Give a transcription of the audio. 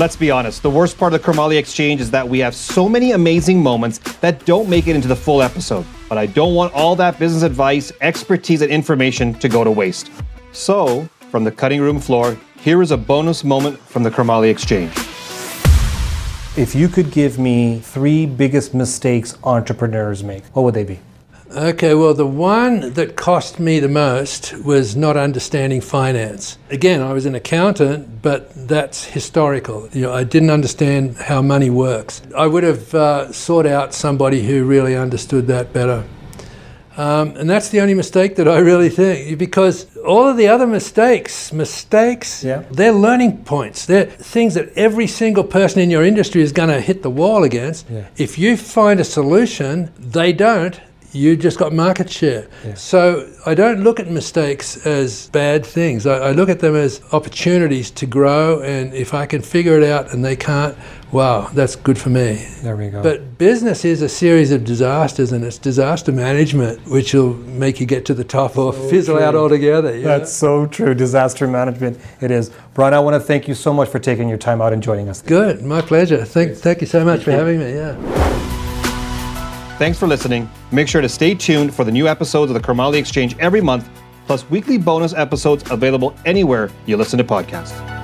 Let's be honest, the worst part of the Chromoly Exchange is that we have so many amazing moments that don't make it into the full episode. But I don't want all that business advice, expertise, and information to go to waste. So, from the cutting room floor, here is a bonus moment from the Chromoly Exchange. If you could give me three biggest mistakes entrepreneurs make, what would they be? Okay, well, the one that cost me the most was not understanding finance. Again, I was an accountant, but that's historical. You know, I didn't understand how money works. I would have uh, sought out somebody who really understood that better. Um, and that's the only mistake that I really think, because all of the other mistakes, mistakes, Yeah. they're learning points. They're things that every single person in your industry is going to hit the wall against. Yeah. If you find a solution, they don't. You just got market share. So I don't look at mistakes as bad things. I, I look at them as opportunities to grow. And if I can figure it out and they can't, wow, that's good for me. There we go. But business is a series of disasters, and it's disaster management which will make you get to the top or fizzle out altogether. you know? That's so true. Disaster management, it is. Brian, I want to thank you so much for taking your time out and joining us. good. My pleasure. Thank, thank you so much for having me. Yeah. Thanks for listening. Make sure to stay tuned for the new episodes of the Chromoly Exchange every month, plus weekly bonus episodes available anywhere you listen to podcasts.